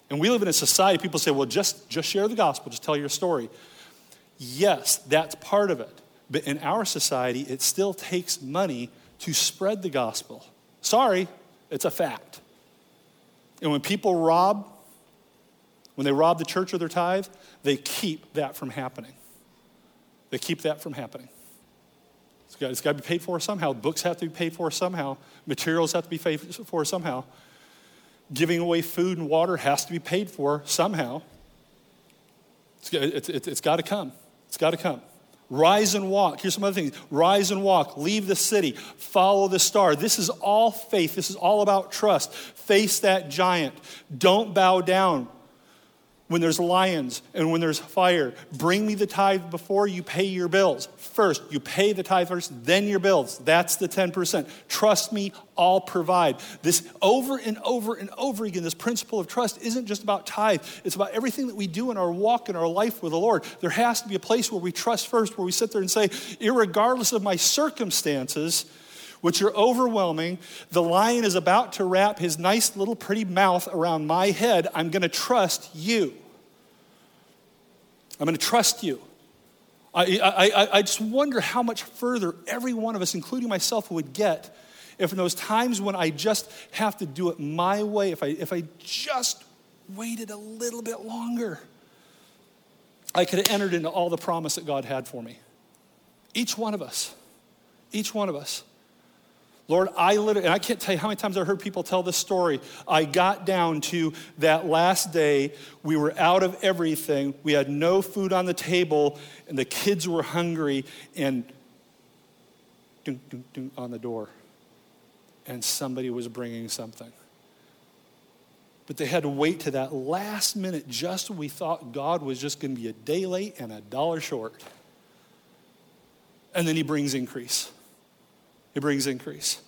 S2: And we live in a society, people say, well, just, just share the gospel, just tell your story. Yes, that's part of it. But in our society, it still takes money to spread the gospel. Sorry, it's a fact. And when people rob, when they rob the church of their tithe, they keep that from happening. They keep that from happening. It's got, it's got to be paid for somehow. Books have to be paid for somehow. Materials have to be paid for somehow. Giving away food and water has to be paid for somehow. It's, it's, it's, it's got to come. It's got to come. Rise and walk. Here's some other things. Rise and walk. Leave the city. Follow the star. This is all faith. This is all about trust. Face that giant. Don't bow down when there's lions and when there's fire. Bring me the tithe before you pay your bills. First, you pay the tithe first, then your bills. That's the 10%. Trust me, I'll provide. This over and over and over again, this principle of trust isn't just about tithe, it's about everything that we do in our walk in our life with the Lord. There has to be a place where we trust first, where we sit there and say, regardless of my circumstances, which are overwhelming. The lion is about to wrap his nice little pretty mouth around my head. I'm going to trust you. I'm going to trust you. I, I, I just wonder how much further every one of us, including myself, would get if in those times when I just have to do it my way, if I, if I just waited a little bit longer, I could have entered into all the promise that God had for me. Each one of us. Each one of us. Lord, I literally, and I can't tell you how many times I've heard people tell this story. I got down to that last day. We were out of everything. We had no food on the table, and the kids were hungry, and ding, ding, ding on the door. And somebody was bringing something. But they had to wait to that last minute just when we thought God was just going to be a day late and a dollar short. And then he brings increase. It brings increase.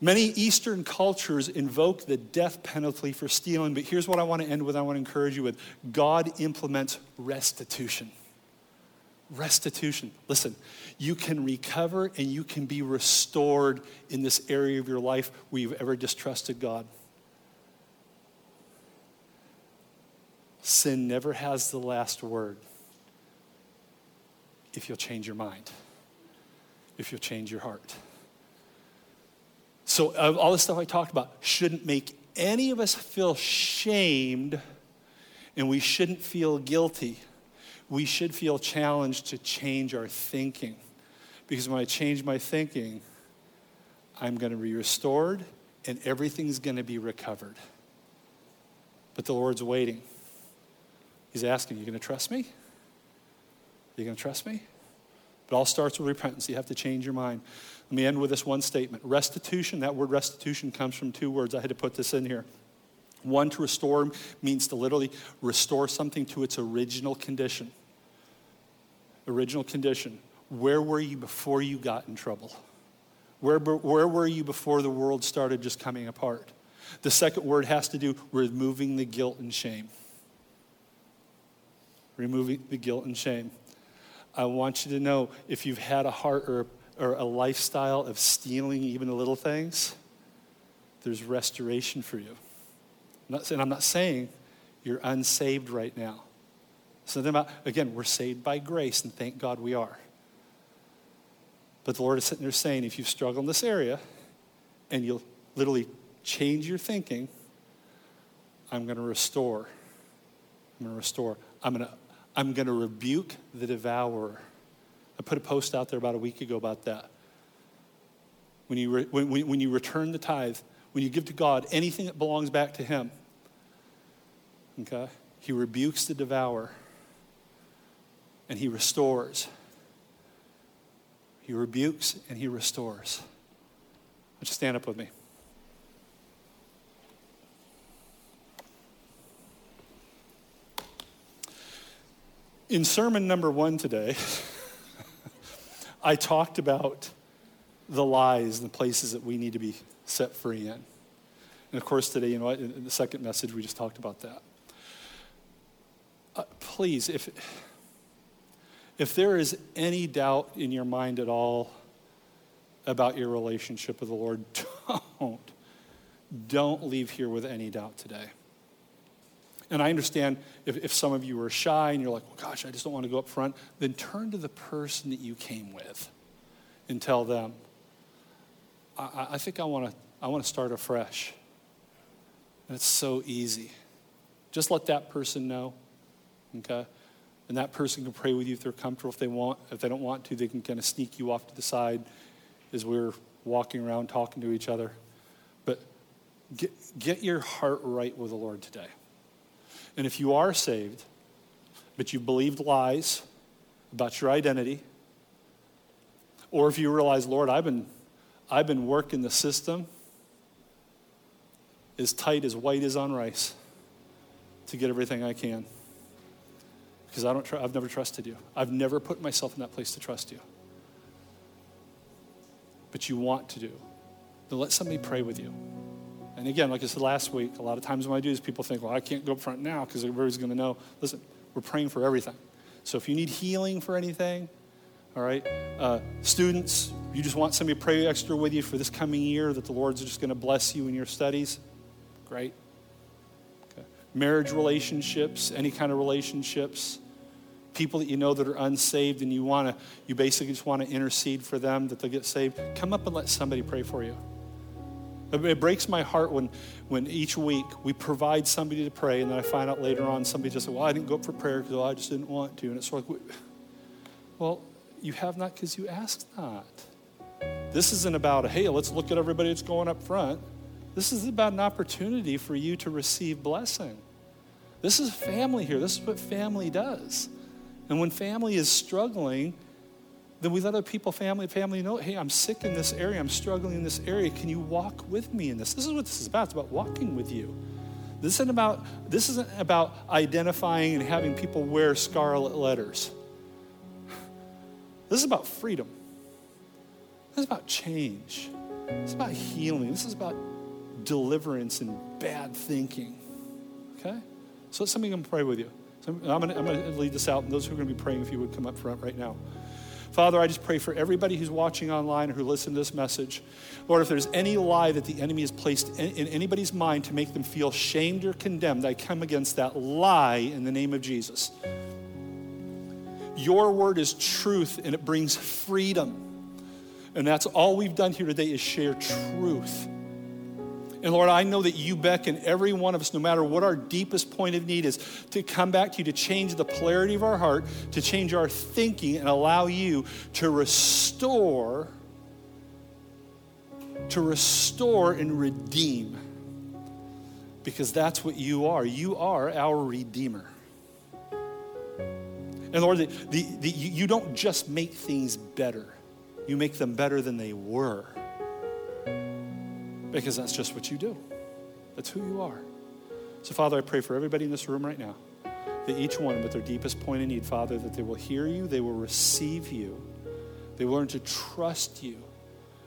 S2: Many Eastern cultures invoke the death penalty for stealing, but here's what I want to end with. I want to encourage you with God implements restitution. Restitution. Listen, you can recover and you can be restored in this area of your life where you've ever distrusted God. Sin never has the last word if you'll change your mind if you'll change your heart. So, all the stuff I talked about shouldn't make any of us feel shamed, and we shouldn't feel guilty. We should feel challenged to change our thinking. Because when I change my thinking, I'm going to be restored and everything's going to be recovered. But the Lord's waiting. He's asking, You going to trust me? You going to trust me? It all starts with repentance. You have to change your mind. Let me end with this one statement. Restitution, that word restitution comes from two words. I had to put this in here. One, to restore means to literally restore something to its original condition. Original condition. Where were you before you got in trouble? Where, where were you before the world started just coming apart? The second word has to do with removing the guilt and shame. Removing the guilt and shame. I want you to know if you've had a heart or, or a lifestyle of stealing even the little things, there's restoration for you. I'm not saying, I'm not saying you're unsaved right now. Something about, again, we're saved by grace, and thank God we are. But the Lord is sitting there saying, if you've struggled in this area and you'll literally change your thinking, I'm going to restore. I'm going to restore. I'm going to I'm going to rebuke the devourer. I put a post out there about a week ago about that. When you, re, when, when you return the tithe, when you give to God anything that belongs back to Him, okay, He rebukes the devourer and He restores. He rebukes and He restores. Would you stand up with me? In sermon number one today, I talked about the lies and the places that we need to be set free in. And of course, today, you know, in the second message, we just talked about that. Uh, please, if, if there is any doubt in your mind at all about your relationship with the Lord, don't. Don't leave here with any doubt today. And I understand if, if some of you are shy and you're like, well, gosh, I just don't want to go up front, then turn to the person that you came with and tell them, I, I think I want to I want to start afresh. And it's so easy. Just let that person know, okay? And that person can pray with you if they're comfortable. If they want, if they don't want to, they can kind of sneak you off to the side as we're walking around talking to each other. But get, get your heart right with the Lord today. And if you are saved, but you've believed lies about your identity, or if you realize, Lord, I've been, I've been working the system as tight as white as on rice to get everything I can. Because I don't tr- I've never trusted you. I've never put myself in that place to trust you. But you want to do. Then let somebody pray with you. And again, like I said last week, a lot of times when I do this, people think, well, I can't go up front now because everybody's going to know. Listen, we're praying for everything. So if you need healing for anything, all right, uh, students, you just want somebody to pray extra with you for this coming year that the Lord's just going to bless you in your studies, great. Okay. Marriage relationships, any kind of relationships, people that you know that are unsaved and you want to, you basically just want to intercede for them that they'll get saved, come up and let somebody pray for you. It breaks my heart when, when each week we provide somebody to pray, and then I find out later on somebody just said, Well, I didn't go up for prayer because I just didn't want to. And it's like, Well, you have not because you asked not. This isn't about, a, hey, let's look at everybody that's going up front. This is about an opportunity for you to receive blessing. This is family here. This is what family does. And when family is struggling, then we let other people, family, family know, hey, I'm sick in this area, I'm struggling in this area. Can you walk with me in this? This is what this is about. It's about walking with you. This isn't about, this isn't about identifying and having people wear scarlet letters. This is about freedom. This is about change. This is about healing. This is about deliverance and bad thinking. Okay? So let somebody come pray with you. So I'm going to lead this out, and those who are going to be praying, if you would come up front right now. Father, I just pray for everybody who's watching online or who listened to this message. Lord, if there's any lie that the enemy has placed in, in anybody's mind to make them feel shamed or condemned, I come against that lie in the name of Jesus. Your word is truth and it brings freedom. And that's all we've done here today is share truth. And Lord, I know that you beckon every one of us, no matter what our deepest point of need is, to come back to you, to change the polarity of our heart, to change our thinking, and allow you to restore, to restore and redeem. Because that's what you are. You are our Redeemer. And Lord, the, the, the, you don't just make things better, you make them better than they were because that's just what you do. That's who you are. So, Father, I pray for everybody in this room right now that each one, with their deepest point of need, Father, that they will hear you, they will receive you, they will learn to trust you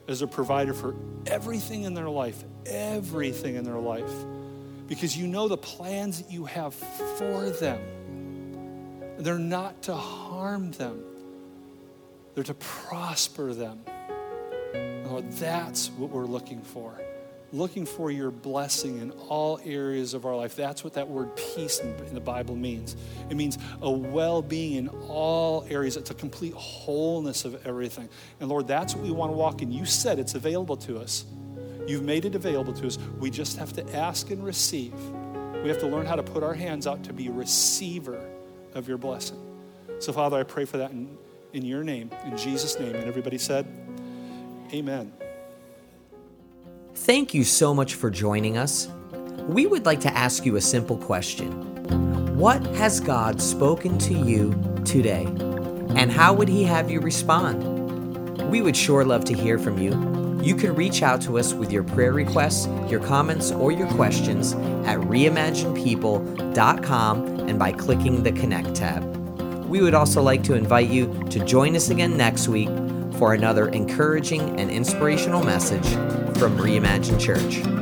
S2: as a provider for everything in their life, everything in their life, because you know the plans that you have for them. They're not to harm them, they're to prosper them. Lord, that's what we're looking for looking for your blessing in all areas of our life. That's what that word peace in, the Bible means. It means a well being in all areas, it's a complete wholeness of everything. And Lord, that's what we want to walk in. You said it's available to us. You've made it available to us. We just have to ask and receive. We have to learn how to put our hands out to be a receiver of your blessing. So, Father, I pray for that in, in your name, in Jesus' name. And everybody said, Amen.
S1: Thank you so much for joining us. We would like to ask you a simple question What has God spoken to you today? And how would He have you respond? We would sure love to hear from you. You can reach out to us with your prayer requests, your comments, or your questions at reimaginepeople.com and by clicking the Connect tab. We would also like to invite you to join us again next week for another encouraging and inspirational message from Reimagine Church.